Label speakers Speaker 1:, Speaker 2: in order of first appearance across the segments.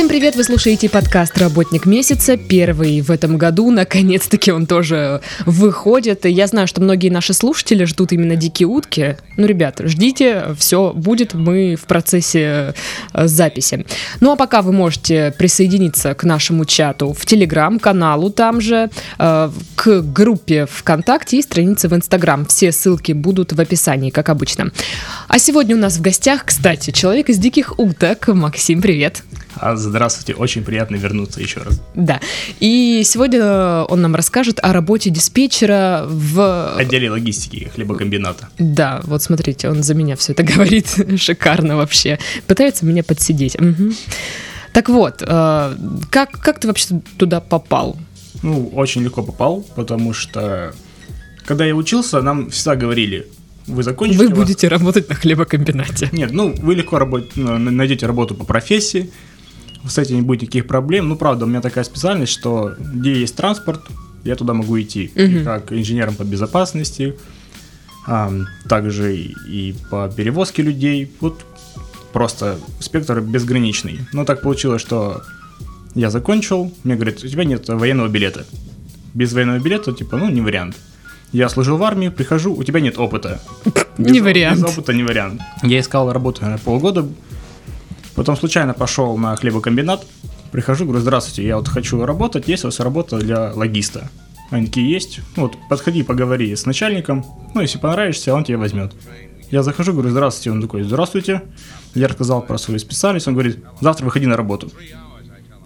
Speaker 1: Всем привет, вы слушаете подкаст «Работник месяца», первый в этом году, наконец-таки он тоже выходит. Я знаю, что многие наши слушатели ждут именно «Дикие утки». Ну, ребят, ждите, все будет, мы в процессе э, записи. Ну, а пока вы можете присоединиться к нашему чату в Телеграм-каналу, там же, э, к группе ВКонтакте и странице в Инстаграм. Все ссылки будут в описании, как обычно. А сегодня у нас в гостях, кстати, человек из «Диких уток». Максим, привет.
Speaker 2: А, здравствуйте, очень приятно вернуться еще раз.
Speaker 1: Да. И сегодня он нам расскажет о работе диспетчера в...
Speaker 2: Отделе логистики хлебокомбината.
Speaker 1: Да, вот смотрите, он за меня все это говорит шикарно вообще. Пытается меня подсидеть. Угу. Так вот, э, как, как ты вообще туда попал?
Speaker 2: Ну, очень легко попал, потому что когда я учился, нам всегда говорили, вы закончите...
Speaker 1: Вы будете вас... работать на хлебокомбинате.
Speaker 2: Нет, ну, вы легко работ... найдете работу по профессии, с этим не будет никаких проблем. Ну, правда, у меня такая специальность, что где есть транспорт, я туда могу идти. Угу. Как инженером по безопасности, а, также и, и по перевозке людей. Вот просто спектр безграничный. Но так получилось, что я закончил, мне говорят, у тебя нет военного билета. Без военного билета, типа, ну, не вариант. Я служил в армии, прихожу, у тебя нет опыта.
Speaker 1: Без, не вариант.
Speaker 2: Без опыта не вариант. Я искал работу, наверное, полгода, Потом случайно пошел на хлебокомбинат, прихожу, говорю, здравствуйте, я вот хочу работать, есть у вас работа для логиста? Они такие, есть. Ну вот, подходи, поговори с начальником, ну, если понравишься, он тебя возьмет. Я захожу, говорю, здравствуйте, он такой, здравствуйте. Я рассказал про свою специальность, он говорит, завтра выходи на работу.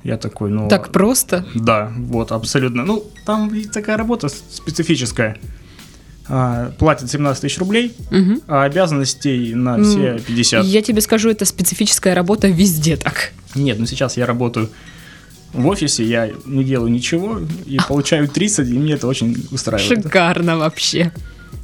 Speaker 2: Я такой, ну...
Speaker 1: Так просто?
Speaker 2: Да, вот, абсолютно. Ну, там такая работа специфическая а, платят 17 тысяч рублей, угу. а обязанностей на все 50.
Speaker 1: Я тебе скажу, это специфическая работа везде так.
Speaker 2: Нет, ну сейчас я работаю в офисе, я не делаю ничего и получаю 30, и мне это очень устраивает.
Speaker 1: Шикарно вообще.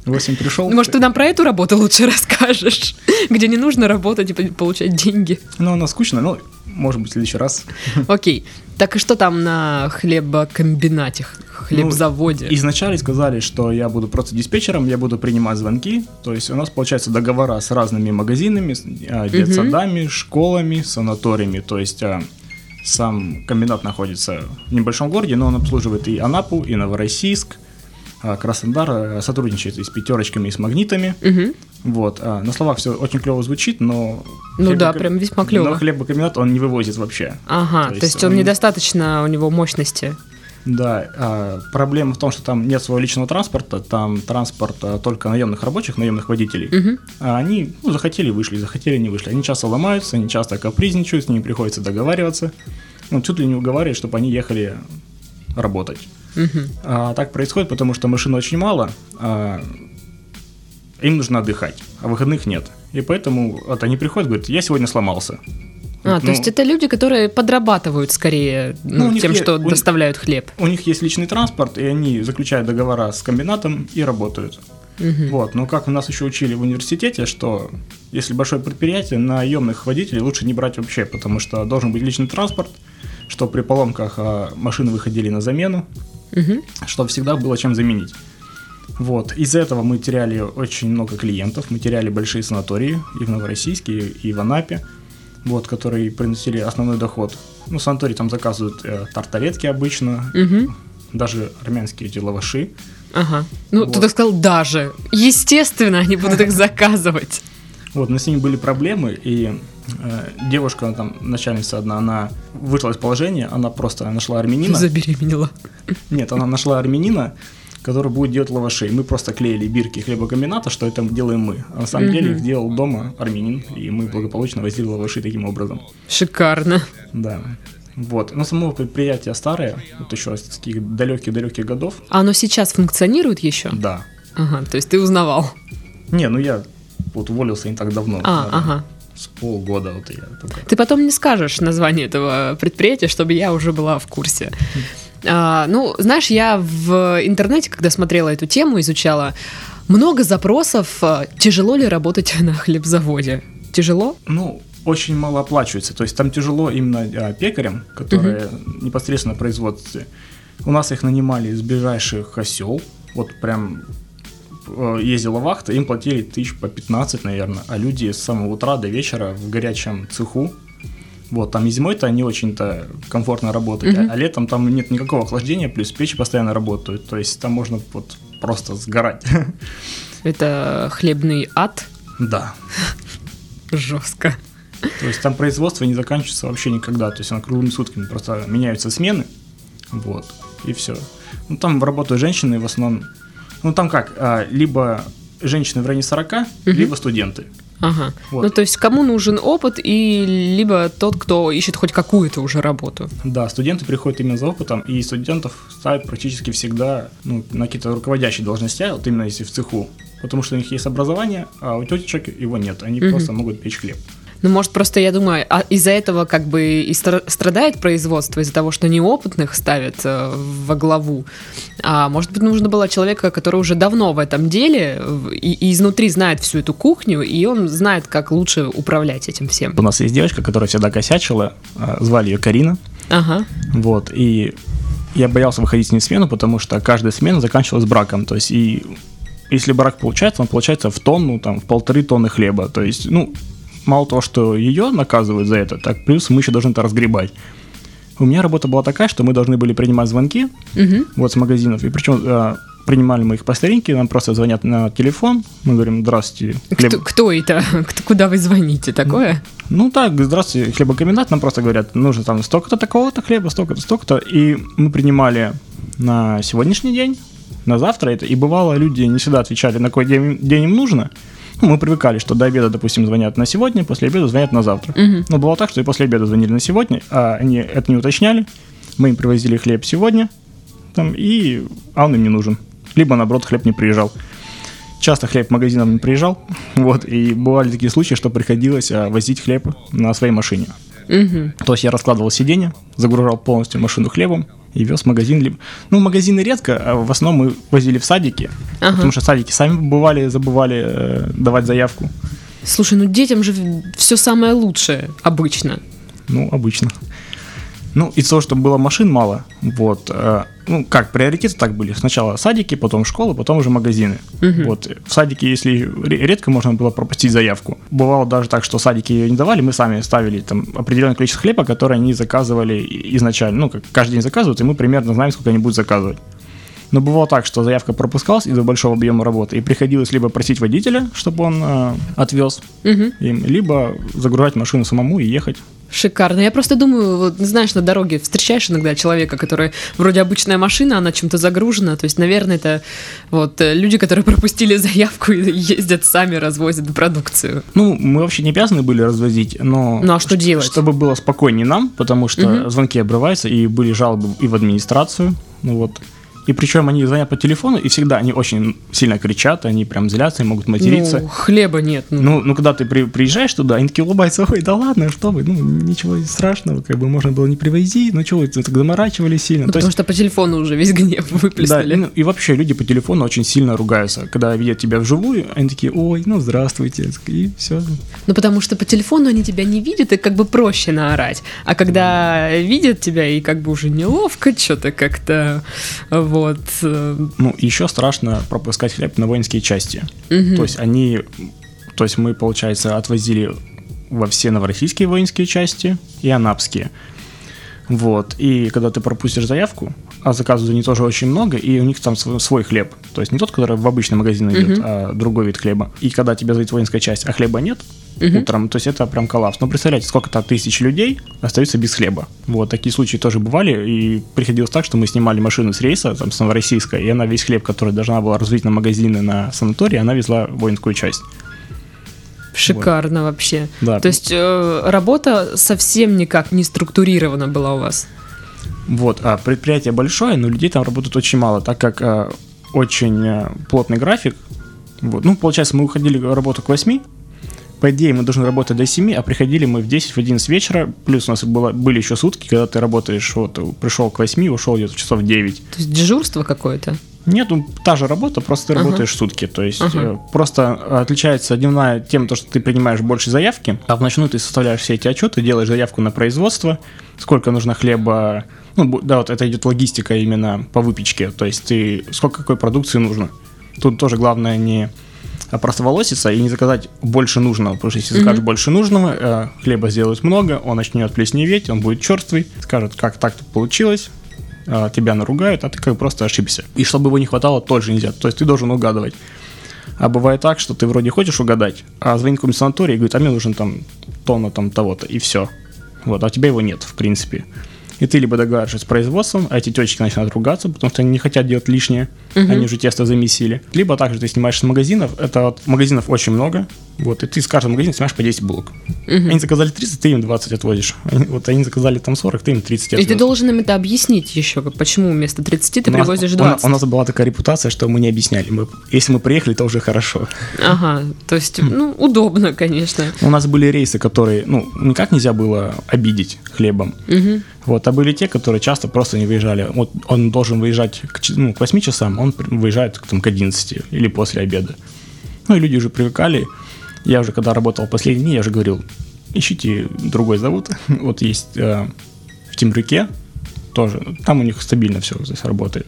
Speaker 2: 8 пришел.
Speaker 1: Может, ты нам про эту работу лучше расскажешь, где не нужно работать и получать деньги?
Speaker 2: Ну, она скучная, но может быть, в следующий раз.
Speaker 1: Окей. Так и что там на хлебокомбинате, хлебзаводе?
Speaker 2: Ну, изначально сказали, что я буду просто диспетчером, я буду принимать звонки. То есть у нас получается договора с разными магазинами, а, детсадами, угу. школами, санаториями. То есть а, сам комбинат находится в небольшом городе, но он обслуживает и Анапу, и Новороссийск, Краснодар э, сотрудничает и с пятерочками, и с магнитами. Угу. Вот. А, на словах все очень клево звучит, но...
Speaker 1: Ну хлебоком... да, прям весьма клево.
Speaker 2: Но хлебокомбинат он не вывозит вообще.
Speaker 1: Ага, то есть, то есть он, он недостаточно у него мощности.
Speaker 2: Да, а, проблема в том, что там нет своего личного транспорта, там транспорт а, только наемных рабочих, наемных водителей. Угу. А они ну, захотели, вышли, захотели, не вышли. Они часто ломаются, они часто капризничают, с ними приходится договариваться. Ну, чуть ли не уговаривают, чтобы они ехали работать. Угу. А, так происходит, потому что машин очень мало, а, им нужно отдыхать, а выходных нет. И поэтому вот они приходят, говорят, я сегодня сломался.
Speaker 1: А, ну, то есть это люди, которые подрабатывают скорее ну, тем, что у доставляют хлеб.
Speaker 2: У них есть личный транспорт, и они заключают договора с комбинатом и работают. Угу. Вот, но как у нас еще учили в университете, что если большое предприятие, наемных водителей лучше не брать вообще, потому что должен быть личный транспорт, что при поломках а, машины выходили на замену, угу. чтобы всегда было чем заменить. Вот. Из-за этого мы теряли очень много клиентов, мы теряли большие санатории и в Новороссийске, и в Анапе, вот, которые приносили основной доход. Ну, санатории там заказывают э, тарталетки обычно, угу. даже армянские эти лаваши.
Speaker 1: Ага. Ну, вот. ты так сказал даже. Естественно, они будут их заказывать.
Speaker 2: Вот, но с ними были проблемы, и э, девушка, там, начальница одна, она вышла из положения, она просто нашла армянина.
Speaker 1: Забеременела.
Speaker 2: Нет, она нашла армянина, который будет делать лаваши. Мы просто клеили бирки хлебокомбината, что это делаем мы. А на самом mm-hmm. деле их делал дома армянин, и мы благополучно возили лаваши таким образом.
Speaker 1: Шикарно.
Speaker 2: Да. Вот. Но само предприятие старое, вот еще с таких далеких-далеких годов.
Speaker 1: А оно сейчас функционирует еще?
Speaker 2: Да.
Speaker 1: Ага, то есть ты узнавал?
Speaker 2: Не, ну я вот уволился не так давно.
Speaker 1: А, наверное, ага.
Speaker 2: С полгода вот я только.
Speaker 1: Ты потом не скажешь название этого предприятия, чтобы я уже была в курсе. А, ну, знаешь, я в интернете, когда смотрела эту тему, изучала, много запросов, а, тяжело ли работать на хлебзаводе. Тяжело?
Speaker 2: Ну, очень мало оплачивается. То есть там тяжело именно а, пекарям, которые угу. непосредственно в производстве. У нас их нанимали из ближайших осел. Вот прям Э, ездила вахта, им платили тысяч по 15, наверное, а люди с самого утра до вечера в горячем цеху, Вот, там и зимой-то не очень-то комфортно работать,
Speaker 1: Мгм.
Speaker 2: а летом там нет никакого охлаждения, плюс печи постоянно работают. То есть там можно вот просто сгорать.
Speaker 1: Это хлебный ад.
Speaker 2: Да.
Speaker 1: Жестко.
Speaker 2: То есть там производство не заканчивается вообще никогда. То есть оно круглыми сутками просто меняются смены. Вот. И все. Ну там работают женщины в основном. Ну там как, а, либо женщины в районе 40, либо студенты.
Speaker 1: Ага.
Speaker 2: Вот.
Speaker 1: Ну, то есть кому нужен опыт, и либо тот, кто ищет хоть какую-то уже работу.
Speaker 2: Да, студенты приходят именно за опытом, и студентов ставят практически всегда ну, на какие-то руководящие должности, вот именно если в цеху. Потому что у них есть образование, а у тетечек его нет. Они
Speaker 1: Мгм.
Speaker 2: просто могут печь хлеб.
Speaker 1: Ну, может, просто, я думаю, а из-за этого как бы и стра- страдает производство, из-за того, что неопытных ставят э, во главу. А может быть, нужно было человека, который уже давно в этом деле и, и изнутри знает всю эту кухню, и он знает, как лучше управлять этим всем.
Speaker 2: У нас есть девочка, которая всегда косячила, а, звали ее Карина.
Speaker 1: Ага.
Speaker 2: Вот, и я боялся выходить с ней в смену, потому что каждая смена заканчивалась браком. То есть, и если брак получается, он получается в тонну, там, в полторы тонны хлеба. То есть, ну, мало того, что ее наказывают за это, так плюс мы еще должны это разгребать. У меня работа была такая, что мы должны были принимать звонки
Speaker 1: Мгм.
Speaker 2: вот с магазинов, и причем э, принимали мы их по старинке, нам просто звонят на телефон, мы говорим, здравствуйте, хлеб...
Speaker 1: Кто, кто это? Кто- Куда вы звоните? Такое?
Speaker 2: Ну так, здравствуйте, хлебокомбинат, нам просто говорят, нужно там столько-то такого-то хлеба, столько-то, столько-то. И мы принимали на сегодняшний день, на завтра это. И бывало, люди не всегда отвечали, на какой день, день им нужно. Ну, мы привыкали, что до обеда, допустим, звонят на сегодня, после обеда звонят на завтра.
Speaker 1: Мгм.
Speaker 2: Но бывало так, что и после обеда звонили на сегодня, а они это не уточняли. Мы им привозили хлеб сегодня, там, и, а он им не нужен. Либо, наоборот, хлеб не приезжал. Часто хлеб в магазинам не приезжал, вот, и бывали такие случаи, что приходилось а, возить хлеб на своей машине.
Speaker 1: Мгм.
Speaker 2: То есть я раскладывал сиденье, загружал полностью машину хлебом и вез в магазин. Ну, магазины редко, а в основном мы возили в садики,
Speaker 1: Ага.
Speaker 2: потому что садики сами бывали, забывали э, давать заявку.
Speaker 1: Слушай, ну детям же все самое лучшее обычно.
Speaker 2: Ну, обычно. Ну, из-за того, что было машин мало, вот, э, ну, как, приоритеты так были. Сначала садики, потом школы, потом уже магазины.
Speaker 1: Мгм.
Speaker 2: Вот, в садике, если ре- редко можно было пропустить заявку. Бывало даже так, что садики ее не давали, мы сами ставили там определенное количество хлеба, которое они заказывали изначально. Ну, как каждый день заказывают, и мы примерно знаем, сколько они будут заказывать. Но бывало так, что заявка пропускалась из-за большого объема работы, и приходилось либо просить водителя, чтобы он э, отвез
Speaker 1: Мгм.
Speaker 2: им, либо загружать машину самому и ехать.
Speaker 1: Шикарно. Я просто думаю, вот знаешь, на дороге встречаешь иногда человека, который вроде обычная машина, она чем-то загружена. То есть, наверное, это вот э, люди, которые пропустили заявку и ездят сами, развозят продукцию.
Speaker 2: Ну, мы вообще не обязаны были развозить, но...
Speaker 1: Ну, а что делать?
Speaker 2: Чтобы было спокойнее нам, потому что
Speaker 1: Мгм.
Speaker 2: звонки обрываются, и были жалобы и в администрацию, ну вот. И причем они звонят по телефону, и всегда они очень сильно кричат, они прям злятся и могут материться.
Speaker 1: Ну, хлеба нет. ну.
Speaker 2: Ну, ну, когда ты при- приезжаешь туда, они такие улыбаются, ой, да ладно, что вы, ну, ничего страшного, как бы можно было не привозить, ну, чего вы так заморачивались сильно.
Speaker 1: Ну,
Speaker 2: То
Speaker 1: потому
Speaker 2: есть,
Speaker 1: что по телефону уже весь гнев
Speaker 2: да,
Speaker 1: выплеснули.
Speaker 2: и, ну, и вообще люди по телефону очень сильно ругаются, когда видят тебя вживую, они такие, ой, ну, здравствуйте, и все.
Speaker 1: Ну, потому что по телефону они тебя не видят, и как бы проще наорать. А когда видят тебя, и как бы уже неловко, что-то как-то вот. э,
Speaker 2: Ну, еще страшно пропускать хлеб на воинские части.
Speaker 1: мгм.
Speaker 2: То есть они, то есть мы, получается, отвозили во все новороссийские воинские части и анапские. Вот, и когда ты пропустишь заявку, а заказов за них тоже очень много, и у них там свой, хлеб. То есть не тот, который в обычный магазин идет,
Speaker 1: Мгм.
Speaker 2: а другой вид хлеба. И когда тебя зовет воинская часть, а хлеба нет
Speaker 1: Мгм.
Speaker 2: утром, то есть это прям коллапс. Но представляете, сколько-то тысяч людей остаются без хлеба. Вот, такие случаи тоже бывали, и приходилось так, что мы снимали машину с рейса, там, с Новороссийска, и она весь хлеб, который должна была развить на магазины, на санатории, она везла воинскую часть.
Speaker 1: Шикарно вообще.
Speaker 2: Да.
Speaker 1: То есть э, работа совсем никак не структурирована была у вас.
Speaker 2: Вот, а предприятие большое, но людей там работает очень мало, так как а, очень а, плотный график. Вот. Ну, получается, мы уходили в работу к 8, по идее, мы должны работать до 7, а приходили мы в 10, в 11 вечера, плюс у нас было, были еще сутки, когда ты работаешь, вот, пришел к 8, ушел где-то часов в 9.
Speaker 1: То есть дежурство какое-то.
Speaker 2: Нет, ну, та же работа, просто ты
Speaker 1: Ага.
Speaker 2: работаешь сутки. То есть
Speaker 1: Ага.
Speaker 2: э, просто отличается дневная тем, то, что ты принимаешь больше заявки, а в ночную ты составляешь все эти отчеты, делаешь заявку на производство, сколько нужно хлеба. Ну, да, вот это идет логистика именно по выпечке. То есть ты сколько какой продукции нужно. Тут тоже главное не простоволоситься и не заказать больше нужного, потому что если закажешь mm-hmm. больше нужного, э, хлеба сделают много, он начнет плесневеть, он будет черствый, скажет, как так получилось, э, тебя наругают, а ты как бы просто ошибся. И чтобы его не хватало, тоже нельзя, то есть ты должен угадывать. А бывает так, что ты вроде хочешь угадать, а звонит какой-нибудь санаторий и говорит, а мне нужен там тонна там того-то, и все. Вот, а у тебя его нет, в принципе и ты либо договариваешься с производством, а эти тетечки начинают ругаться, потому что они не хотят делать лишнее, угу. они уже тесто замесили. Либо также ты снимаешь с магазинов, это вот магазинов очень много, вот, и ты с каждого магазина снимаешь по 10 булок. Угу. Они заказали 30, ты им 20 отводишь. Они, вот они заказали там 40, ты им 30 отводишь.
Speaker 1: И ты должен им это объяснить еще, почему вместо 30 ты у привозишь 20.
Speaker 2: У, у нас была такая репутация, что мы не объясняли. Мы, если мы приехали, то уже хорошо.
Speaker 1: Ага, то есть, ну, удобно, конечно.
Speaker 2: У нас были рейсы, которые, ну, никак нельзя было обидеть хлебом. Угу. Вот, а были те, которые часто просто не выезжали. Вот он должен выезжать к, ну, к 8 часам, он выезжает там, к 11 или после обеда. Ну и люди уже привыкали. Я уже когда работал последние дни, я уже говорил, ищите другой завод. вот есть э, в Темрюке тоже, там у них стабильно все здесь работает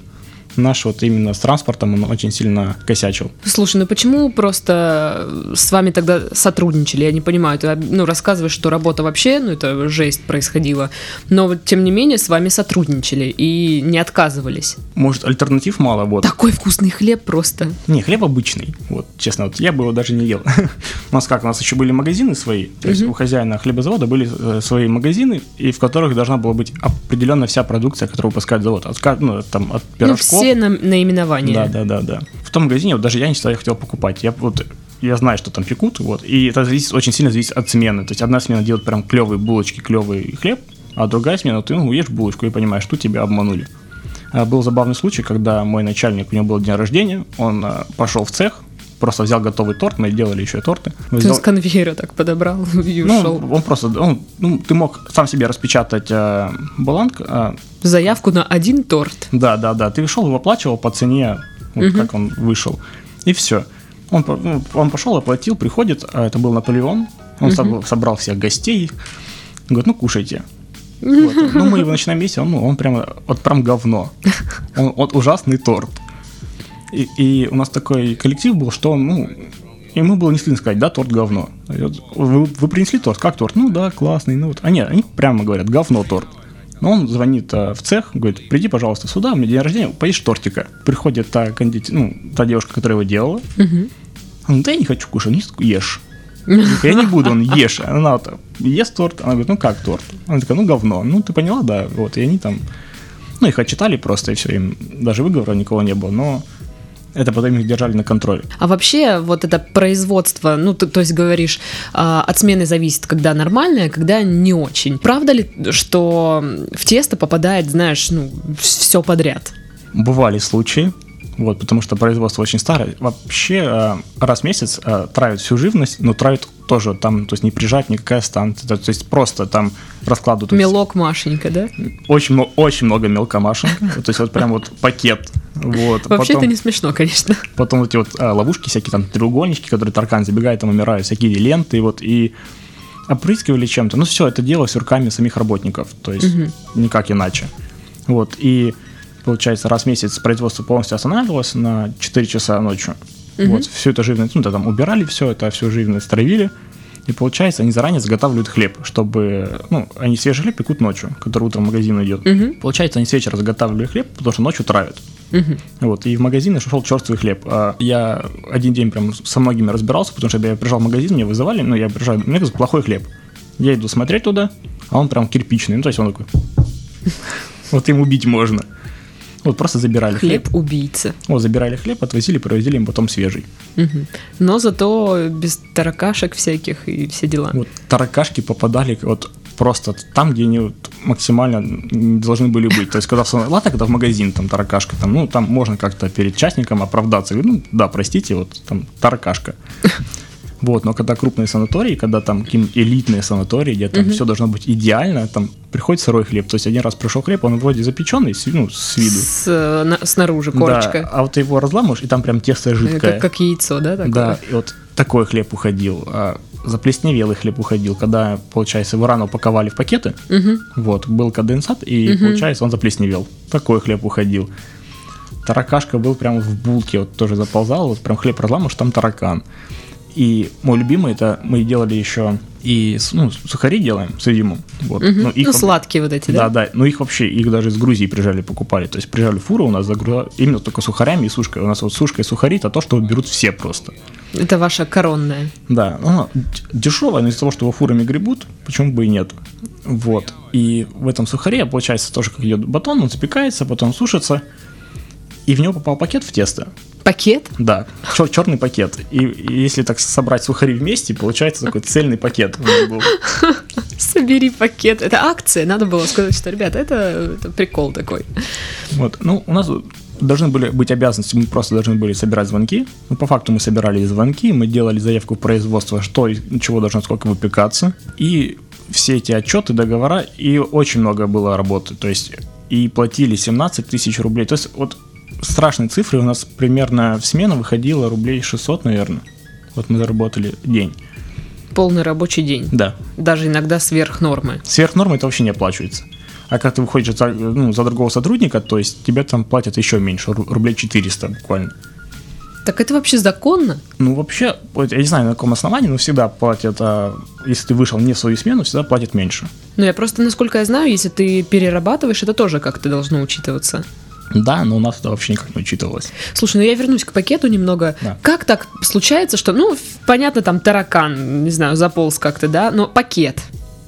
Speaker 2: наш вот именно с транспортом он очень сильно косячил.
Speaker 1: Слушай, ну почему просто с вами тогда сотрудничали? Я не понимаю, ты ну, рассказываешь, что работа вообще, ну это жесть происходила, но вот тем не менее с вами сотрудничали и не отказывались.
Speaker 2: Может, альтернатив мало, вот.
Speaker 1: Такой вкусный хлеб просто.
Speaker 2: Не, хлеб обычный, вот, честно, вот я бы его даже не ел. у нас как, у нас еще были магазины свои, то есть у хозяина хлебозавода были э, свои магазины, и в которых должна была быть определенно вся продукция, которую выпускает завод, от, ну, там, от пирожков,
Speaker 1: все на, наименования.
Speaker 2: Да, да, да, да. В том магазине вот даже я не всегда хотел покупать. Я вот я знаю, что там пекут, вот, и это зависит, очень сильно зависит от смены. То есть одна смена делает прям клевые булочки, клевый хлеб, а другая смена, ты ну, ешь булочку и понимаешь, что тебя обманули. А, был забавный случай, когда мой начальник, у него был день рождения, он а, пошел в цех, просто взял готовый торт, мы делали еще и торты.
Speaker 1: Ты взял... с конвейера так подобрал и
Speaker 2: ну, ушел. Он просто, он, ну, ты мог сам себе распечатать э, бланк. Э,
Speaker 1: Заявку на один торт.
Speaker 2: Да, да, да. Ты шел, его оплачивал по цене, вот угу. как он вышел. И все. Он, ну, он пошел, оплатил, приходит, а это был Наполеон. Он угу. собрал всех гостей. Говорит, ну кушайте. Вот. Ну, мы его начинаем есть, он, ну, он прямо, вот прям говно. Он, вот ужасный торт. И, и у нас такой коллектив был, что, ну, ему было не стыдно сказать, да, торт говно. Вы, вы принесли торт, как торт? Ну да, классный. Ну вот. А нет, они прямо говорят, говно торт. Но он звонит а, в цех, говорит, приди, пожалуйста, сюда, у меня день рождения, поешь тортика. Приходит та, кондит... ну, та девушка, которая его делала. Угу. Он да я не хочу кушать, не ешь. Я не буду, он ешь. Она вот, ест торт, она говорит, ну как торт? Она такая, ну говно. Ну ты поняла, да, вот, и они там, ну их отчитали просто, и все, им даже выговора никого не было, но это потом их держали на контроле.
Speaker 1: А вообще вот это производство, ну ты, то есть говоришь, э, от смены зависит, когда нормальное, когда не очень. Правда ли, что в тесто попадает, знаешь, ну все подряд?
Speaker 2: Бывали случаи, вот, потому что производство очень старое. Вообще э, раз в месяц э, травят всю живность, но травят тоже там, то есть не прижать никакая станция, то есть просто там раскладывают.
Speaker 1: Мелок Машенька, да?
Speaker 2: Очень, очень много мелка Машенька, то есть вот прям вот пакет. Вот.
Speaker 1: Вообще это не смешно, конечно.
Speaker 2: Потом эти вот а, ловушки всякие, там треугольнички, которые таркан забегает, там умирают, всякие ленты, вот, и опрыскивали чем-то. Ну все, это дело с руками самих работников, то есть угу. никак иначе. Вот, и получается, раз в месяц производство полностью останавливалось на 4 часа ночью. Угу. Вот, всю эту живность, ну, да, там убирали все это, всю живность травили. И получается, они заранее заготавливают хлеб, чтобы, ну, они свежий хлеб пекут ночью, который утром в магазин идет. Угу. Получается, они с вечера заготавливали хлеб, потому что ночью травят. Угу. Вот, и в магазин шел черствый хлеб. А я один день прям со многими разбирался, потому что я приезжал в магазин, меня вызывали, ну, я приезжаю, у меня плохой хлеб. Я иду смотреть туда, а он прям кирпичный, ну, то есть он такой... Вот им убить можно. Вот просто забирали хлеб.
Speaker 1: Хлеб убийца.
Speaker 2: Вот, забирали хлеб, отвозили, привозили им потом свежий.
Speaker 1: Угу. Но зато без таракашек всяких и все дела.
Speaker 2: Вот таракашки попадали вот просто там, где они вот максимально должны были быть. То есть, когда в ладно, когда в магазин там таракашка, там, ну, там можно как-то перед частником оправдаться. Ну, да, простите, вот там таракашка. Вот, но когда крупные санатории, когда там какие-нибудь элитные санатории, где там угу. все должно быть идеально, там приходит сырой хлеб. То есть один раз пришел хлеб, он вроде запеченный, ну, с виду.
Speaker 1: С, на, снаружи корочка.
Speaker 2: Да, а вот ты его разламываешь, и там прям тесто жидкое.
Speaker 1: Как, как яйцо, да? Такое?
Speaker 2: Да, и вот такой хлеб уходил. А заплесневелый хлеб уходил, когда, получается, его рано упаковали в пакеты. Угу. Вот, был конденсат, и, угу. получается, он заплесневел. Такой хлеб уходил. таракашка был прямо в булке, вот тоже заползал, вот прям хлеб разламываешь, там таракан. И мой любимый, это мы делали еще и ну, сухари делаем с изюмом. Вот.
Speaker 1: Угу. Ну, их, ну, сладкие вот эти,
Speaker 2: да? Да, да. Ну, их вообще, их даже из Грузии приезжали, покупали. То есть приезжали фуру, у нас загрузили именно только сухарями и сушкой. У нас вот сушка и сухари, это то, что берут все просто.
Speaker 1: Это ваша коронная.
Speaker 2: Да, она дешевая, но из-за того, что его фурами гребут, почему бы и нет. Вот. И в этом сухаре, получается, тоже как идет батон, он запекается, потом сушится, и в него попал пакет в тесто.
Speaker 1: Пакет?
Speaker 2: Да, чер- черный пакет. И, и если так собрать сухари вместе, получается такой цельный пакет.
Speaker 1: Собери пакет. Это акция. Надо было сказать, что, ребята, это, это прикол такой.
Speaker 2: Вот. Ну, у нас должны были быть обязанности, мы просто должны были собирать звонки. Ну, по факту мы собирали звонки, мы делали заявку в производство, что и чего должно сколько выпекаться. И все эти отчеты, договора, и очень много было работы. То есть и платили 17 тысяч рублей. То есть вот страшные цифры. У нас примерно в смену выходило рублей 600, наверное. Вот мы заработали день.
Speaker 1: Полный рабочий день?
Speaker 2: Да.
Speaker 1: Даже иногда сверх нормы?
Speaker 2: Сверх нормы это вообще не оплачивается. А когда ты выходишь за, ну, за другого сотрудника, то есть тебе там платят еще меньше, рублей 400 буквально.
Speaker 1: Так это вообще законно?
Speaker 2: Ну, вообще, я не знаю, на каком основании, но всегда платят, а, если ты вышел не в свою смену, всегда платят меньше.
Speaker 1: Ну, я просто, насколько я знаю, если ты перерабатываешь, это тоже как-то должно учитываться.
Speaker 2: Да, но у нас это вообще никак не учитывалось.
Speaker 1: Слушай, ну я вернусь к пакету немного. Да. Как так случается, что, ну, понятно, там таракан, не знаю, заполз как-то, да, но пакет.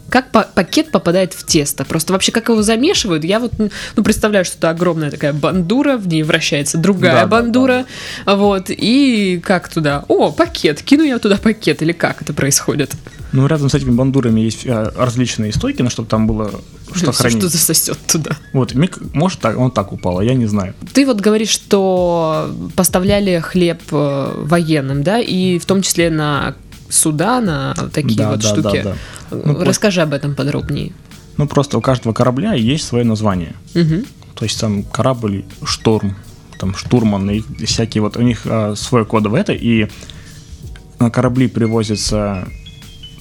Speaker 1: Как пакет попадает в тесто? Просто вообще как его замешивают? Я вот ну, представляю, что это огромная такая бандура, в ней вращается другая да, бандура, да, да. вот, и как туда? О, пакет, кину я туда пакет, или как это происходит?
Speaker 2: Ну, рядом с этими бандурами есть э, различные стойки, на чтобы там было что хранить.
Speaker 1: Что засосет туда.
Speaker 2: Вот, Мик, может, так, он так упал, а я не знаю.
Speaker 1: Ты вот говоришь, что поставляли хлеб э, военным, да, и в том числе на суда, на такие да, вот да, штуки. Да, да. Ну, Расскажи об этом подробнее.
Speaker 2: Ну, просто у каждого корабля есть свое название. Угу. То есть там корабль «Шторм», там «Штурман», и всякие вот, у них а, свой код в это, и на корабли привозятся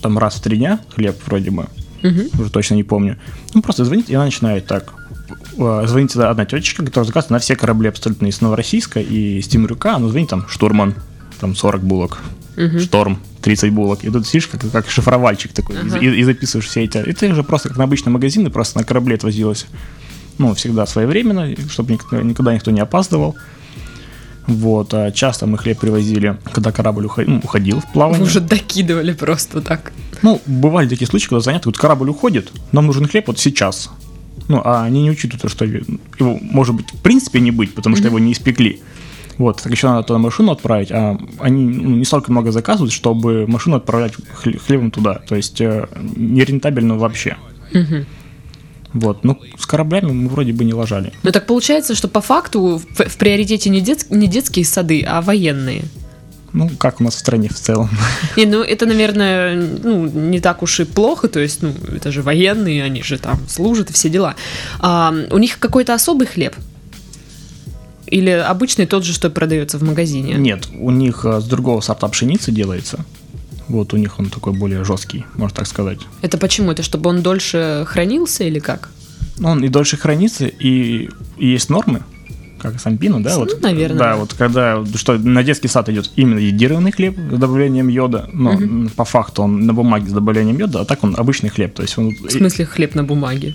Speaker 2: там раз в три дня хлеб вроде бы, угу. уже точно не помню. Ну, просто звонит, и она начинает так. А, звонит одна тетечка, которая заказывает на все корабли абсолютно из Новороссийска и из Тимирюка, она звонит там «Штурман», там 40 булок, угу. «Шторм», 30 булок. И тут сидишь как, как шифровальчик такой ага. и, и записываешь все эти. Это же просто как на обычном магазине, просто на корабле отвозилось. Ну, всегда своевременно, чтобы никогда никто не опаздывал. Вот, а часто мы хлеб привозили, когда корабль уходил, ну, уходил в плавание. Вы
Speaker 1: уже докидывали просто так.
Speaker 2: Ну, бывали такие случаи, когда занят, вот корабль уходит, нам нужен хлеб вот сейчас. Ну, а они не учитывают, что его может быть в принципе не быть, потому что mm-hmm. его не испекли. Вот, так еще надо туда машину отправить, а они ну, не столько много заказывают, чтобы машину отправлять хлебом туда. То есть э, нерентабельно вообще. Угу. Вот, ну, с кораблями мы вроде бы не ложали.
Speaker 1: Ну, так получается, что по факту в, в приоритете не, дет, не детские сады, а военные.
Speaker 2: Ну, как у нас в стране в целом.
Speaker 1: Не, ну, это, наверное, ну, не так уж и плохо, то есть, ну, это же военные, они же там служат и все дела. А, у них какой-то особый хлеб? Или обычный тот же, что продается в магазине?
Speaker 2: Нет, у них э, с другого сорта пшеницы делается. Вот у них он такой более жесткий, можно так сказать.
Speaker 1: Это почему? Это чтобы он дольше хранился или как?
Speaker 2: Ну, он и дольше хранится, и, и есть нормы, как сампину, да?
Speaker 1: Ну,
Speaker 2: вот,
Speaker 1: наверное.
Speaker 2: Да, вот когда что на детский сад идет именно едированный хлеб с добавлением йода, но угу. по факту он на бумаге с добавлением йода, а так он обычный хлеб. То есть он,
Speaker 1: в смысле хлеб на бумаге?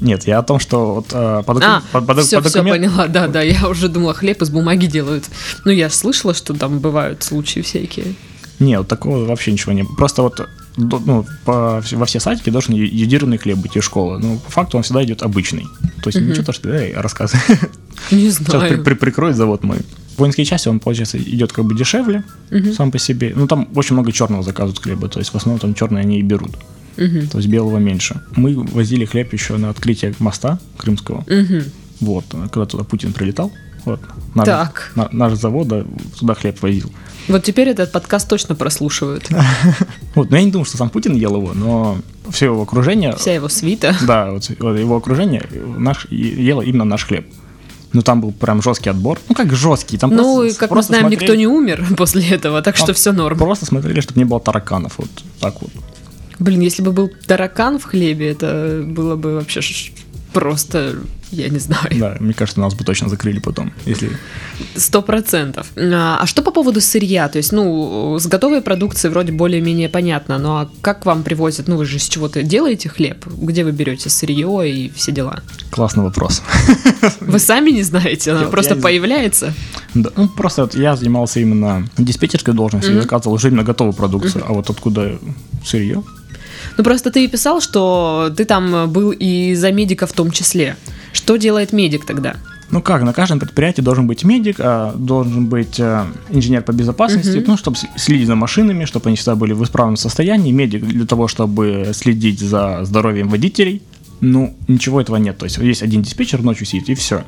Speaker 2: Нет, я о том, что вот э,
Speaker 1: по, доку... а, по, по, все, по документ... все поняла, да, да, я уже думала, хлеб из бумаги делают. Ну, я слышала, что там бывают случаи всякие.
Speaker 2: Нет, такого вообще ничего не Просто вот ну, по, во все садики должен юдированный хлеб быть из школы. Но по факту он всегда идет обычный. То есть угу. ничего, то, что эй, рассказывай.
Speaker 1: Не знаю. Сейчас
Speaker 2: при, при, прикроет завод мой. Воинские части, он, получается, идет как бы дешевле угу. сам по себе. Ну, там очень много черного заказывают хлеба, то есть в основном там черные они и берут. Угу. То есть белого меньше. Мы возили хлеб еще на открытие моста крымского. Угу. Вот, когда туда Путин прилетал. Вот, наш, так. На, наш завод да, туда хлеб возил.
Speaker 1: Вот теперь этот подкаст точно прослушивают.
Speaker 2: Вот, но я не думаю, что сам Путин ел его, но все его окружение...
Speaker 1: Вся его свита.
Speaker 2: Да, вот его окружение наш, ело именно наш хлеб. Ну, там был прям жесткий отбор. Ну, как жесткий. Там
Speaker 1: ну, просто, как просто мы знаем, смотрели... никто не умер после этого, так что все норм.
Speaker 2: Просто смотрели, чтобы не было тараканов. Вот так вот.
Speaker 1: Блин, если бы был таракан в хлебе, это было бы вообще просто Я не знаю.
Speaker 2: Да, мне кажется, нас бы точно закрыли потом, если...
Speaker 1: Сто процентов. А а что по поводу сырья? То есть, ну, с готовой продукцией вроде более-менее понятно, но а как вам привозят? Ну, вы же из чего-то делаете хлеб? Где вы берете сырье и все дела?
Speaker 2: Классный вопрос.
Speaker 1: Вы сами не знаете, она
Speaker 2: Я-
Speaker 1: просто
Speaker 2: я
Speaker 1: появляется.
Speaker 2: Да, ну, просто я занимался именно диспетчерской должностью,
Speaker 1: Мгм.
Speaker 2: заказывал уже именно готовую продукцию, а вот откуда сырье?
Speaker 1: Ну, просто ты писал, что ты там был и за медика в том числе. Что делает медик тогда?
Speaker 2: Ну как, на каждом предприятии должен быть медик, а, должен быть э, инженер по безопасности,
Speaker 1: Мгм.
Speaker 2: ну, чтобы следить за машинами, чтобы они всегда были в исправном состоянии, медик для того, чтобы следить за здоровьем водителей. Ну, ничего этого нет. То есть есть один диспетчер ночью сидит, и все.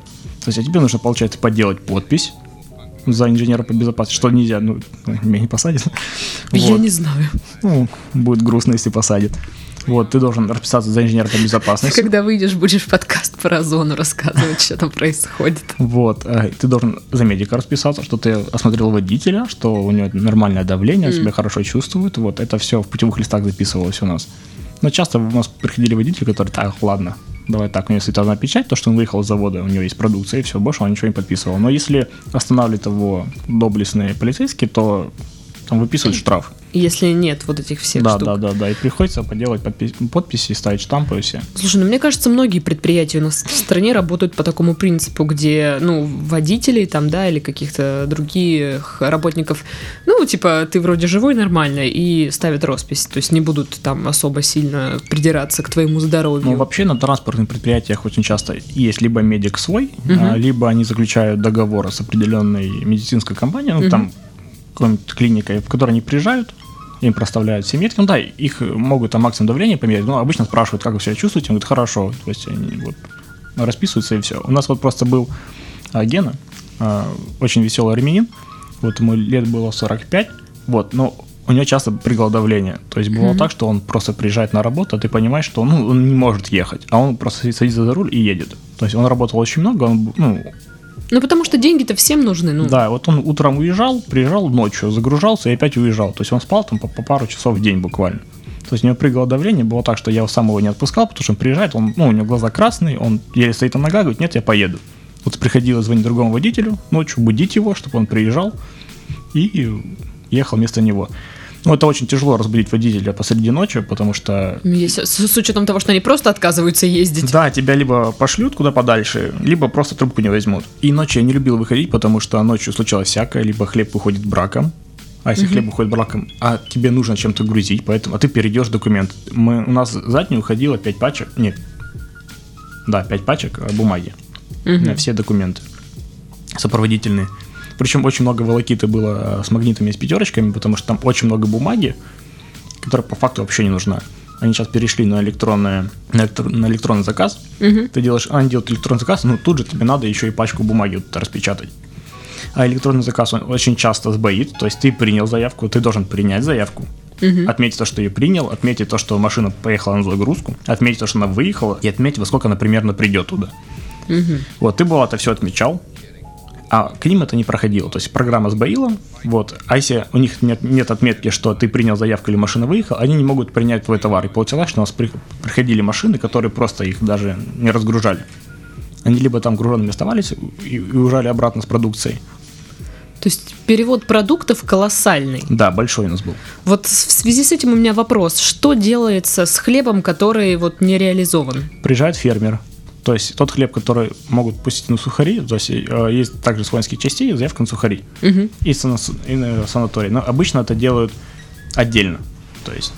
Speaker 2: То есть а тебе нужно, получается, подделать подпись за инженера по безопасности, что нельзя, ну, меня не посадят.
Speaker 1: Я
Speaker 2: Вот.
Speaker 1: не знаю.
Speaker 2: Ну, будет грустно, если посадят. Вот, ты должен расписаться за инженера по безопасности.
Speaker 1: Когда выйдешь, будешь подкаст по озону рассказывать, что там происходит.
Speaker 2: Вот, э, ты должен за медика расписаться, что ты осмотрел водителя, что у него нормальное давление, он себя хорошо чувствует. Вот, это все в путевых листах записывалось у нас. Но часто у нас приходили водители, которые, так, ладно, давай так, у него стоит одна печать, то, что он выехал с завода, у него есть продукция, и все, больше он ничего не подписывал. Но если останавливают его доблестные полицейские, то там выписывают штраф.
Speaker 1: Если нет вот этих всех
Speaker 2: да,
Speaker 1: штук.
Speaker 2: да, да, да, и приходится поделать подпи- подписи, ставить штампы и все.
Speaker 1: Слушай, ну мне кажется, многие предприятия у нас в стране работают по такому принципу, где, ну, водителей там, да, или каких-то других работников, ну, типа, ты вроде живой нормально, и ставят роспись, то есть не будут там особо сильно придираться к твоему здоровью.
Speaker 2: Ну, вообще на транспортных предприятиях очень часто есть либо медик свой, а, либо они заключают договор с определенной медицинской компанией, ну,
Speaker 1: Мгм.
Speaker 2: там, какой-нибудь клиникой, в которой они приезжают, им проставляют все метки, ну да, их могут там максимум давления померить, но обычно спрашивают, как вы себя чувствуете, он говорит, хорошо, то есть они вот расписываются и все. У нас вот просто был а, Гена, а, очень веселый армянин, вот ему лет было 45, вот, но у него часто прыгало давление. То есть бывало
Speaker 1: Мгм.
Speaker 2: так, что он просто приезжает на работу, а ты понимаешь, что ну, он не может ехать, а он просто садится за руль и едет. То есть он работал очень много, он, ну,
Speaker 1: Ну, потому что деньги-то всем нужны, ну.
Speaker 2: да, вот он утром уезжал, приезжал ночью, загружался и опять уезжал. То есть он спал там по, по пару часов в день буквально. То есть у него прыгало давление, было так, что я его не отпускал, потому что он приезжает, он, ну, у него глаза красные, он еле стоит на ногах, говорит, нет, я поеду. Вот приходилось звонить другому водителю ночью, будить его, чтобы он приезжал и ехал вместо него. Ну, это очень тяжело разбудить водителя посреди ночи, потому что
Speaker 1: Если- с, с учетом того, что они просто отказываются ездить.
Speaker 2: да, тебя либо пошлют куда подальше, либо просто трубку не возьмут. И ночью я не любил выходить, потому что ночью случалось всякое, либо хлеб выходит браком, а если хлеб выходит браком, а тебе нужно чем-то грузить, поэтому, а ты перейдешь документ. Мы, у нас за день уходило 5 пачек, нет, да, 5 пачек э, бумаги
Speaker 1: Мгм.
Speaker 2: на все документы сопроводительные. Причем очень много волокиты было э, с магнитами и с пятерочками, потому что там очень много бумаги, которая по факту вообще не нужна. Они сейчас перешли на, электронное, на, электро- на электронный заказ.
Speaker 1: Мгм.
Speaker 2: Ты делаешь, они делают электронный заказ, но тут же тебе надо еще и пачку бумаги вот распечатать. А электронный заказ, он очень часто сбоит, то есть ты принял заявку, ты должен принять заявку,
Speaker 1: Мгм.
Speaker 2: отметить то, что ее принял, отметить то, что машина поехала на загрузку, отметить то, что она выехала, и отметить, во сколько она примерно придет туда.
Speaker 1: Мгм.
Speaker 2: Вот, ты было это все отмечал, а к ним это не проходило. То есть программа сбоила, вот, а если у них нет, нет отметки, что ты принял заявку или машина выехала, они не могут принять твой товар. И получилось, что у нас при- приходили машины, которые просто их даже не разгружали. Они либо там груженными оставались и, и уезжали обратно с продукцией.
Speaker 1: То есть перевод продуктов колоссальный.
Speaker 2: Да, большой у нас был.
Speaker 1: Вот в связи с этим у меня вопрос. Что делается с хлебом, который вот не реализован?
Speaker 2: Приезжает фермер. То есть тот хлеб, который могут пустить на сухари, то есть э, есть также с воинских частей заявка на сухари.
Speaker 1: Мгм.
Speaker 2: и, сана- и на санаторий. Но обычно это делают отдельно. То есть,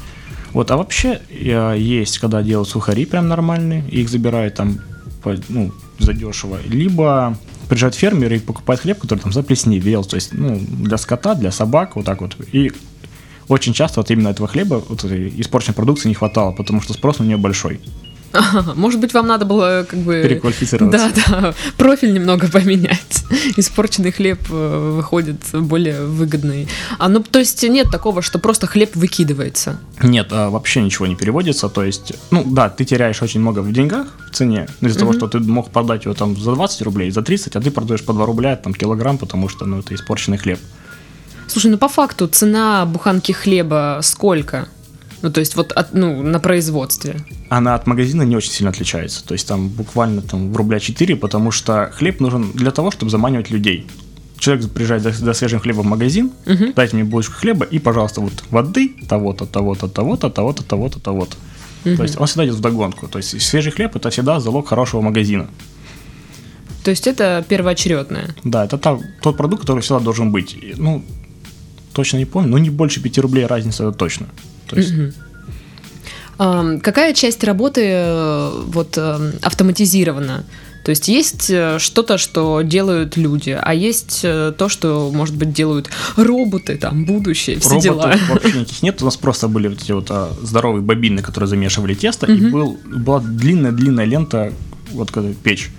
Speaker 2: вот, а вообще э, есть, когда делают сухари прям нормальные, и их забирают там по- ну, задешево. Либо приезжают фермеры и покупают хлеб, который там заплесневел, то есть, ну, для скота, для собак, вот так вот. И очень часто вот именно этого хлеба, вот этой испорченной продукции не хватало, потому что спрос на нее большой.
Speaker 1: Может быть, вам надо было как бы...
Speaker 2: Переквалифицироваться.
Speaker 1: Да, да, профиль немного поменять. Испорченный хлеб э, выходит более выгодный. А ну, то есть нет такого, что просто хлеб выкидывается.
Speaker 2: Нет, а, вообще ничего не переводится. То есть, ну да, ты теряешь очень много в деньгах, в цене, из-за того,
Speaker 1: Мгм.
Speaker 2: что ты мог продать его там за 20 рублей, за 30, а ты продаешь по 2 рубля там килограмм, потому что ну, это испорченный хлеб.
Speaker 1: Слушай, ну по факту цена буханки хлеба сколько? Ну, то есть вот от, ну, на производстве.
Speaker 2: Она от магазина не очень сильно отличается. То есть там буквально там в рубля 4, потому что хлеб нужен для того, чтобы заманивать людей. Человек приезжает за, за свежим хлебом в магазин,
Speaker 1: Мгм.
Speaker 2: дайте мне булочку хлеба и, пожалуйста, вот воды того-то, того-то, того-то, того-то, того-то, того-то. То есть он всегда идет в догонку. То есть свежий хлеб это всегда залог хорошего магазина.
Speaker 1: То есть это первоочередное.
Speaker 2: Да, это та- тот продукт, который всегда должен быть. Ну, точно не помню, но не больше 5 рублей разница, это точно. То есть,
Speaker 1: Ам, Какая часть работы э, вот эм, автоматизирована? То есть есть э, что-то, что делают люди, а есть э, то, что, может быть, делают роботы, там, будущее, все дела.
Speaker 2: Роботов вообще никаких нет. У нас просто были вот эти вот а, здоровые бобины, которые замешивали тесто, и был, была длинная-длинная лента, вот когда печь.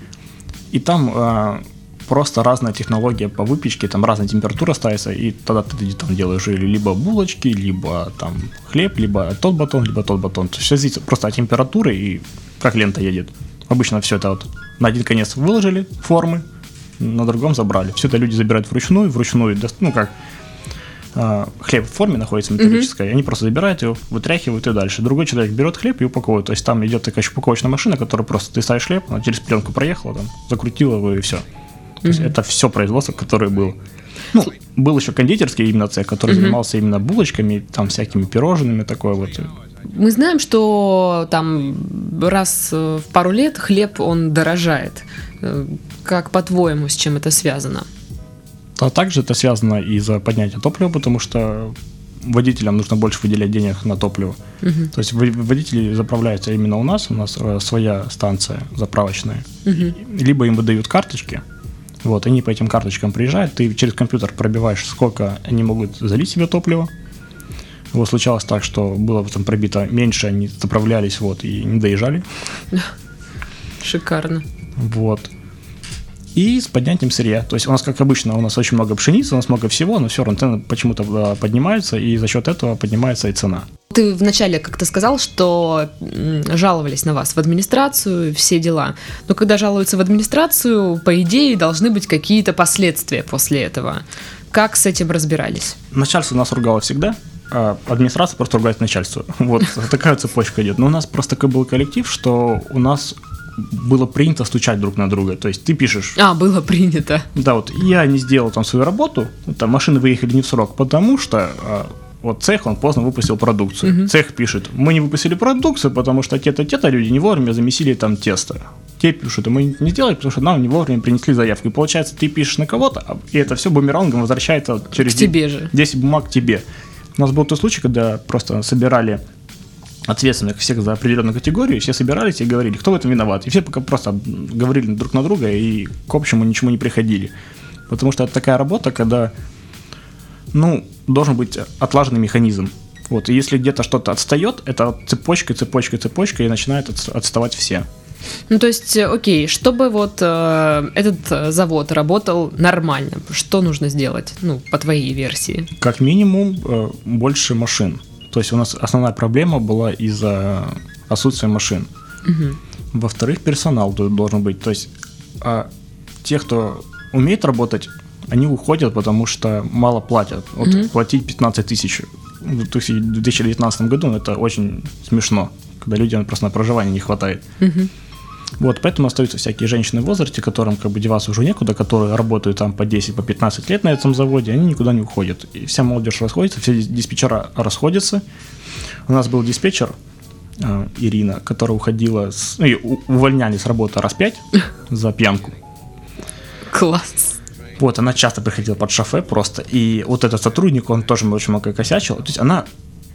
Speaker 2: И там а, просто разная технология по выпечке, там разная температура ставится, и тогда ты там делаешь либо булочки, либо там хлеб, либо тот батон, либо тот батон. То есть все зависит просто от температуры и как лента едет. Обычно все это вот на один конец выложили формы, на другом забрали. Все это люди забирают вручную, вручную, ну как, а, хлеб в форме находится металлической, они просто забирают его, вытряхивают и дальше. Другой человек берет хлеб и упаковывает. То есть там идет такая упаковочная машина, которая просто ты ставишь хлеб, она через пленку проехала, там, закрутила его и все. То есть это все производство, которое было. Ну, был еще кондитерский именно цех, который занимался именно булочками, там всякими пирожными, такое вот.
Speaker 1: Мы знаем, что там раз в пару лет хлеб, он дорожает. Э, Как по-твоему, с чем это связано?
Speaker 2: А также это связано из-за поднятия топлива, потому что водителям нужно больше выделять денег на топливо. То есть во- водители заправляются именно у нас, у нас э, своя станция заправочная. И- Либо им выдают карточки, вот, они по этим карточкам приезжают, ты через компьютер пробиваешь, сколько они могут залить себе топлива. Вот случалось так, что было там пробито меньше, они заправлялись, вот, и не доезжали.
Speaker 1: Шикарно.
Speaker 2: Вот. И с поднятием сырья. То есть у нас, как обычно, у нас очень много пшеницы, у нас много всего, но все равно цены почему-то а, поднимаются, и за счет этого поднимается и цена.
Speaker 1: Ты вначале как-то сказал, что жаловались на вас в администрацию, все дела. Но когда жалуются в администрацию, по идее, должны быть какие-то последствия после этого. Как с этим разбирались?
Speaker 2: Начальство нас ругало всегда, а администрация просто ругает начальство. Вот такая цепочка идет. Но у нас просто такой был коллектив, что у нас было принято стучать друг на друга. То есть ты пишешь,
Speaker 1: А, было принято.
Speaker 2: да, вот я не сделал там свою работу, там машины выехали не в срок, потому что а, вот цех, он поздно выпустил продукцию. Цех пишет, мы не выпустили продукцию, потому что те-то, те-то люди не вовремя замесили там тесто. Те пишут, «А мы не сделали, потому что нам не вовремя принесли заявку. И получается, ты пишешь на кого-то, а- и это все бумерангом возвращается через
Speaker 1: К тебе же.
Speaker 2: 10 бумаг тебе. У нас был тот случай, когда просто собирали ответственных всех за определенную категорию, все собирались и говорили, кто в этом виноват. И все пока просто говорили друг на друга и к общему ничему не приходили. Потому что это такая работа, когда, ну, должен быть отлаженный механизм. Вот, и если где-то что-то отстает, это цепочкой, цепочкой, цепочкой, и начинают отс- отставать все.
Speaker 1: Ну, то есть, э, окей, чтобы вот э, этот э, завод работал нормально, что нужно сделать, ну, по твоей версии?
Speaker 2: Как минимум, э, больше машин. То есть у нас основная проблема была из-за отсутствия машин. Во-вторых, персонал должен быть. То есть а, те, кто умеет работать, они уходят, потому что мало платят. Вот платить 15 тысяч в 2019 году, это очень смешно, когда людям просто на проживание не хватает. Вот, поэтому остаются всякие женщины в возрасте, которым как бы деваться уже некуда, которые работают там по 10, по 15 лет на этом заводе, они никуда не уходят. И вся молодежь расходится, все дис- диспетчера расходятся. У нас был диспетчер, э, Ирина, которая уходила, с, ну, увольняли с работы раз пять за пьянку.
Speaker 1: Класс.
Speaker 2: Вот, она часто приходила под шофе просто. И вот этот сотрудник, он тоже очень много косячил. То есть она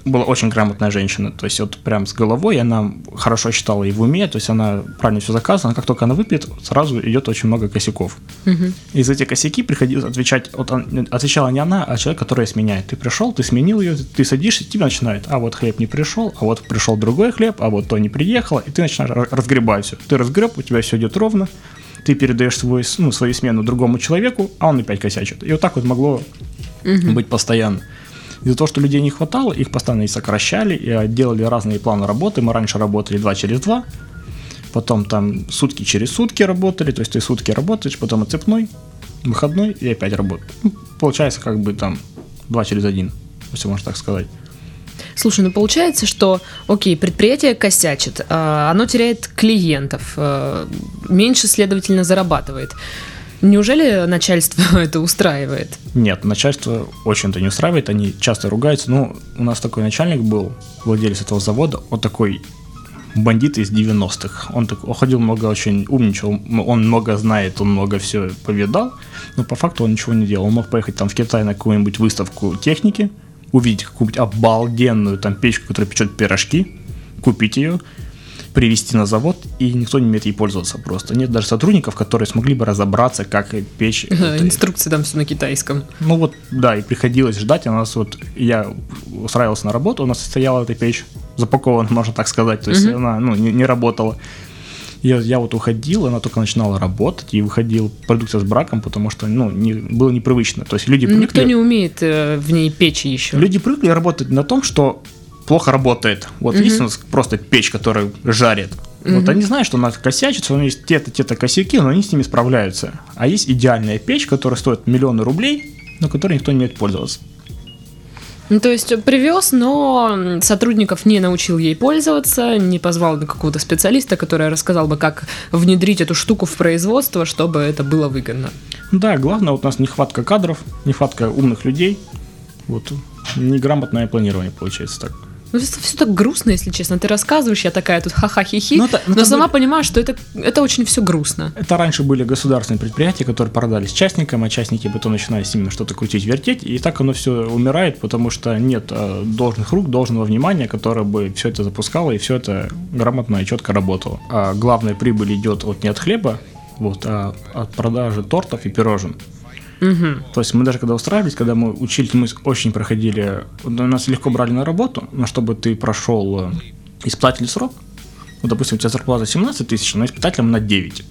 Speaker 2: была очень грамотная женщина. То есть вот прям с головой она хорошо считала и в уме. То есть она правильно все заказывала. Как только она выпьет, сразу идет очень много косяков. И за эти косяки приходилось отвечать. Вот отвечала не она, а человек, который сменяет. Ты пришел, ты сменил ее, ты садишься, тебя начинает. А вот хлеб не пришел, а вот пришел другой хлеб, а вот то не приехало. И ты начинаешь ра- разгребать все. Ты разгреб, у тебя все идет ровно. Ты передаешь свой, ну, свою смену другому человеку, а он опять косячит. И вот так вот могло быть постоянно. Из-за того, что людей не хватало, их постоянно и сокращали, и делали разные планы работы. Мы раньше работали 2 через 2, потом там сутки через сутки работали, то есть ты сутки работаешь, потом отцепной, выходной и опять работаешь. Ну, получается как бы там 2 через 1, если можно так сказать.
Speaker 1: Слушай, ну получается, что, окей, предприятие косячит, а, оно теряет клиентов, а, меньше, следовательно, зарабатывает. Неужели начальство это устраивает?
Speaker 2: Нет, начальство очень это не устраивает, они часто ругаются. Ну, у нас такой начальник был, владелец этого завода, он такой бандит из 90-х. Он, так, он ходил много, очень умничал, он много знает, он много все повидал, но по факту он ничего не делал. Он мог поехать там в Китай на какую-нибудь выставку техники, увидеть какую-нибудь обалденную там печку, которая печет пирожки, купить ее, привезти на завод, и никто не умеет ей пользоваться просто. Нет даже сотрудников, которые смогли бы разобраться, как печь.
Speaker 1: Инструкции там все на китайском.
Speaker 2: Ну вот, да, и приходилось ждать. У нас вот, я устраивался на работу, у нас стояла эта печь запакована, можно так сказать, то есть угу. она ну, не, не работала. Я, я вот уходил, она только начинала работать, и выходил продукция с браком, потому что, ну, не, было непривычно. То есть люди
Speaker 1: привыкли... Никто не умеет э, в ней печь еще.
Speaker 2: Люди привыкли работать на том, что плохо работает. Вот угу. есть у нас просто печь, которая жарит. Угу. Вот они знают, что она косячит, что у есть те-то, те-то косяки, но они с ними справляются. А есть идеальная печь, которая стоит миллионы рублей, но которой никто не умеет пользоваться.
Speaker 1: Ну, то есть привез, но сотрудников не научил ей пользоваться, не позвал на какого-то специалиста, который рассказал бы, как внедрить эту штуку в производство, чтобы это было выгодно.
Speaker 2: Да, главное, вот у нас нехватка кадров, нехватка умных людей, вот неграмотное планирование получается так.
Speaker 1: Ну, это все так грустно, если честно. Ты рассказываешь, я такая тут ха-ха-хи-хи, но, ну, это, но, но сама были... понимаю, что это, это очень все грустно.
Speaker 2: Это раньше были государственные предприятия, которые продались частникам, а частники потом начинали с ними что-то крутить, вертеть, и так оно все умирает, потому что нет э, должных рук, должного внимания, которое бы все это запускало и все это грамотно и четко работало. А главная прибыль идет вот не от хлеба, вот, а от продажи тортов и пирожен. Угу. То есть мы даже когда устраивались, когда мы учились, мы очень проходили, нас легко брали на работу, но чтобы ты прошел э, испытательный срок, вот, допустим, у тебя зарплата 17 тысяч, но испытателем на 9.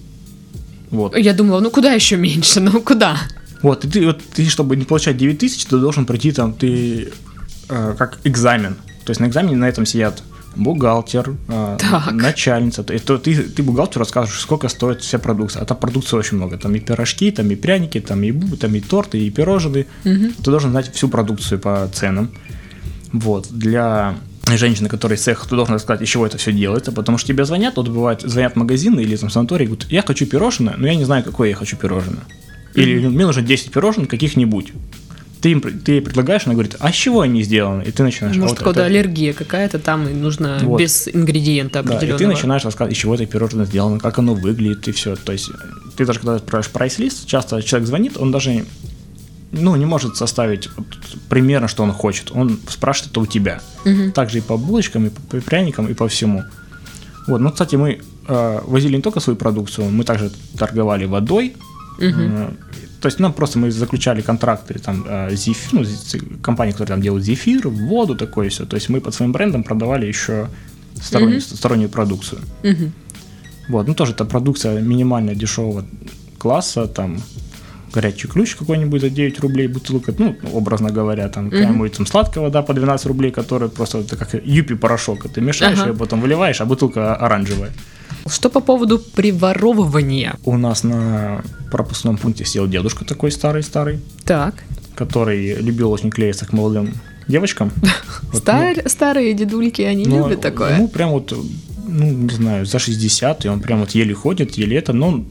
Speaker 1: Вот. Я думала, ну куда еще меньше, ну куда?
Speaker 2: Вот, и ты, вот, ты чтобы не получать 9 тысяч, ты должен пройти там, ты э, как экзамен. То есть на экзамене на этом сидят бухгалтер, э, начальница. То, то ты, ты бухгалтеру расскажешь, сколько стоит вся продукция. А там продукции очень много. Там и пирожки, там и пряники, там и, там и торты, и пирожные. Угу. Ты должен знать всю продукцию по ценам. Вот. Для женщины, которая из цеха, ты должен рассказать, из чего это все делается, потому что тебе звонят, вот бывает, звонят в магазины или там санаторий, говорят, я хочу пирожное, но я не знаю, какое я хочу пирожное. Или mm-hmm. мне нужно 10 пирожных каких-нибудь ты им ты ей предлагаешь, она говорит, а с чего они сделаны? И ты начинаешь...
Speaker 1: Может, вот это... аллергия какая-то там, и нужно вот. без ингредиента определенного.
Speaker 2: Да, и ты начинаешь рассказывать, из чего это пирожное сделано, как оно выглядит, и все. То есть ты даже когда отправляешь прайс-лист, часто человек звонит, он даже ну, не может составить вот, примерно, что он хочет. Он спрашивает это у тебя. Угу. Также и по булочкам, и по пряникам, и по всему. Вот, ну, кстати, мы э, возили не только свою продукцию, мы также торговали водой, угу. э, то есть, ну, просто мы заключали контракты, там, э, зефир, ну, компании, которые там делают зефир, воду, такое все. То есть мы под своим брендом продавали еще стороннюю, mm-hmm. стороннюю продукцию. Mm-hmm. Вот, ну, тоже это продукция минимально дешевого класса, там, горячий ключ какой-нибудь за 9 рублей бутылка, ну, образно говоря, там, mm-hmm. какая-нибудь там сладкая вода по 12 рублей, которая просто это как юпи порошок, ты мешаешь ага. ее, потом выливаешь, а бутылка оранжевая.
Speaker 1: Что по поводу приворовывания?
Speaker 2: У нас на пропускном пункте сидел дедушка такой старый-старый.
Speaker 1: Так.
Speaker 2: Который любил очень клеиться к молодым девочкам.
Speaker 1: Вот, Стар, ну, старые дедульки, они ну, любят такое.
Speaker 2: Ну, прям вот, ну, не знаю, за 60, и он прям вот еле ходит, еле это, но он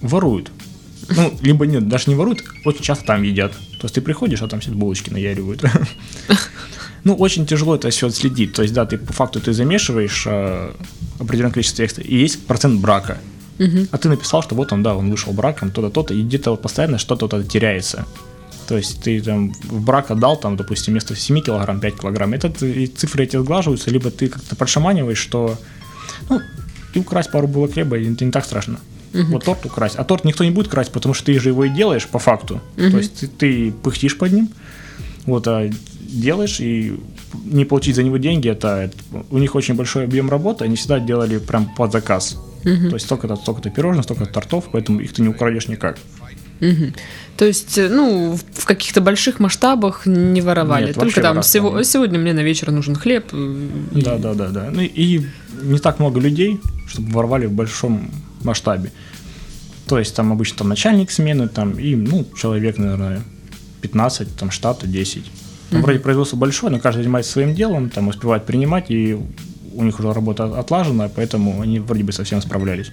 Speaker 2: ворует. Ну, либо нет, даже не воруют, очень часто там едят. То есть ты приходишь, а там все булочки наяривают. Ну, очень тяжело это все отследить. То есть, да, ты по факту ты замешиваешь э, определенное количество текста, и есть процент брака. Угу. А ты написал, что вот он, да, он вышел браком, то-то, то-то, и где-то вот постоянно что-то вот теряется. То есть ты там в брак отдал, там, допустим, вместо 7 килограмм 5 килограмм. Это и цифры эти сглаживаются, либо ты как-то подшаманиваешь, что ну, и украсть пару булок хлеба, это не так страшно. Угу. Вот торт украсть. А торт никто не будет красть, потому что ты же его и делаешь по факту. Угу. То есть ты, ты пыхтишь под ним, вот, а делаешь, и не получить за него деньги, это, это у них очень большой объем работы, они всегда делали прям под заказ. Угу. То есть столько-то, столько-то пирожных, столько тортов, поэтому их ты не украдешь никак.
Speaker 1: Угу. То есть, ну, в каких-то больших масштабах не воровали. Нет, Только там сего, сегодня мне на вечер нужен хлеб.
Speaker 2: И... Да, да, да, да. Ну и не так много людей, чтобы воровали в большом масштабе. То есть там обычно там начальник смены, там и, ну, человек, наверное, 15, там штата 10. Там вроде производство большое, но каждый занимается своим делом, там успевает принимать, и у них уже работа отлажена, поэтому они вроде бы совсем справлялись.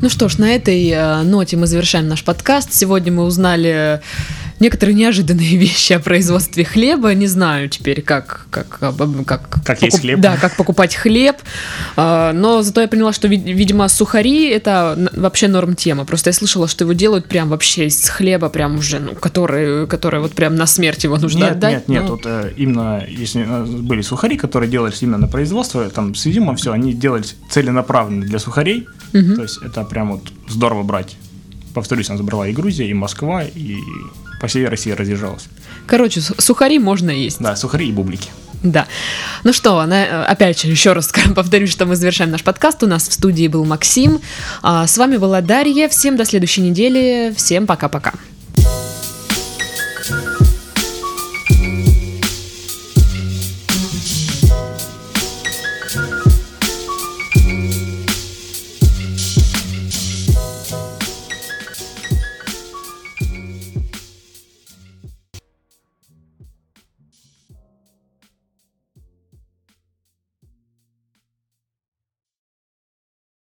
Speaker 1: Ну что ж, на этой э, ноте мы завершаем наш подкаст. Сегодня мы узнали некоторые неожиданные вещи о производстве хлеба. Не знаю теперь, как как как,
Speaker 2: как, есть хлеб.
Speaker 1: Да, как покупать хлеб. А, но зато я поняла, что видимо сухари это вообще норм тема. Просто я слышала, что его делают прям вообще из хлеба, прям уже, ну, который, который вот прям на смерть его нужно
Speaker 2: нет,
Speaker 1: отдать.
Speaker 2: Нет, нет, ну... вот э, именно если э, были сухари, которые делались именно на производство, там с видимо все, они делались целенаправленно для сухарей. Угу. То есть это прям вот здорово брать. Повторюсь, она забрала и Грузия, и Москва, и по всей России разъезжалась.
Speaker 1: Короче, сухари можно есть.
Speaker 2: Да, сухари и бублики.
Speaker 1: Да. Ну что, опять же, еще раз повторюсь, что мы завершаем наш подкаст. У нас в студии был Максим. А с вами была Дарья. Всем до следующей недели. Всем пока-пока.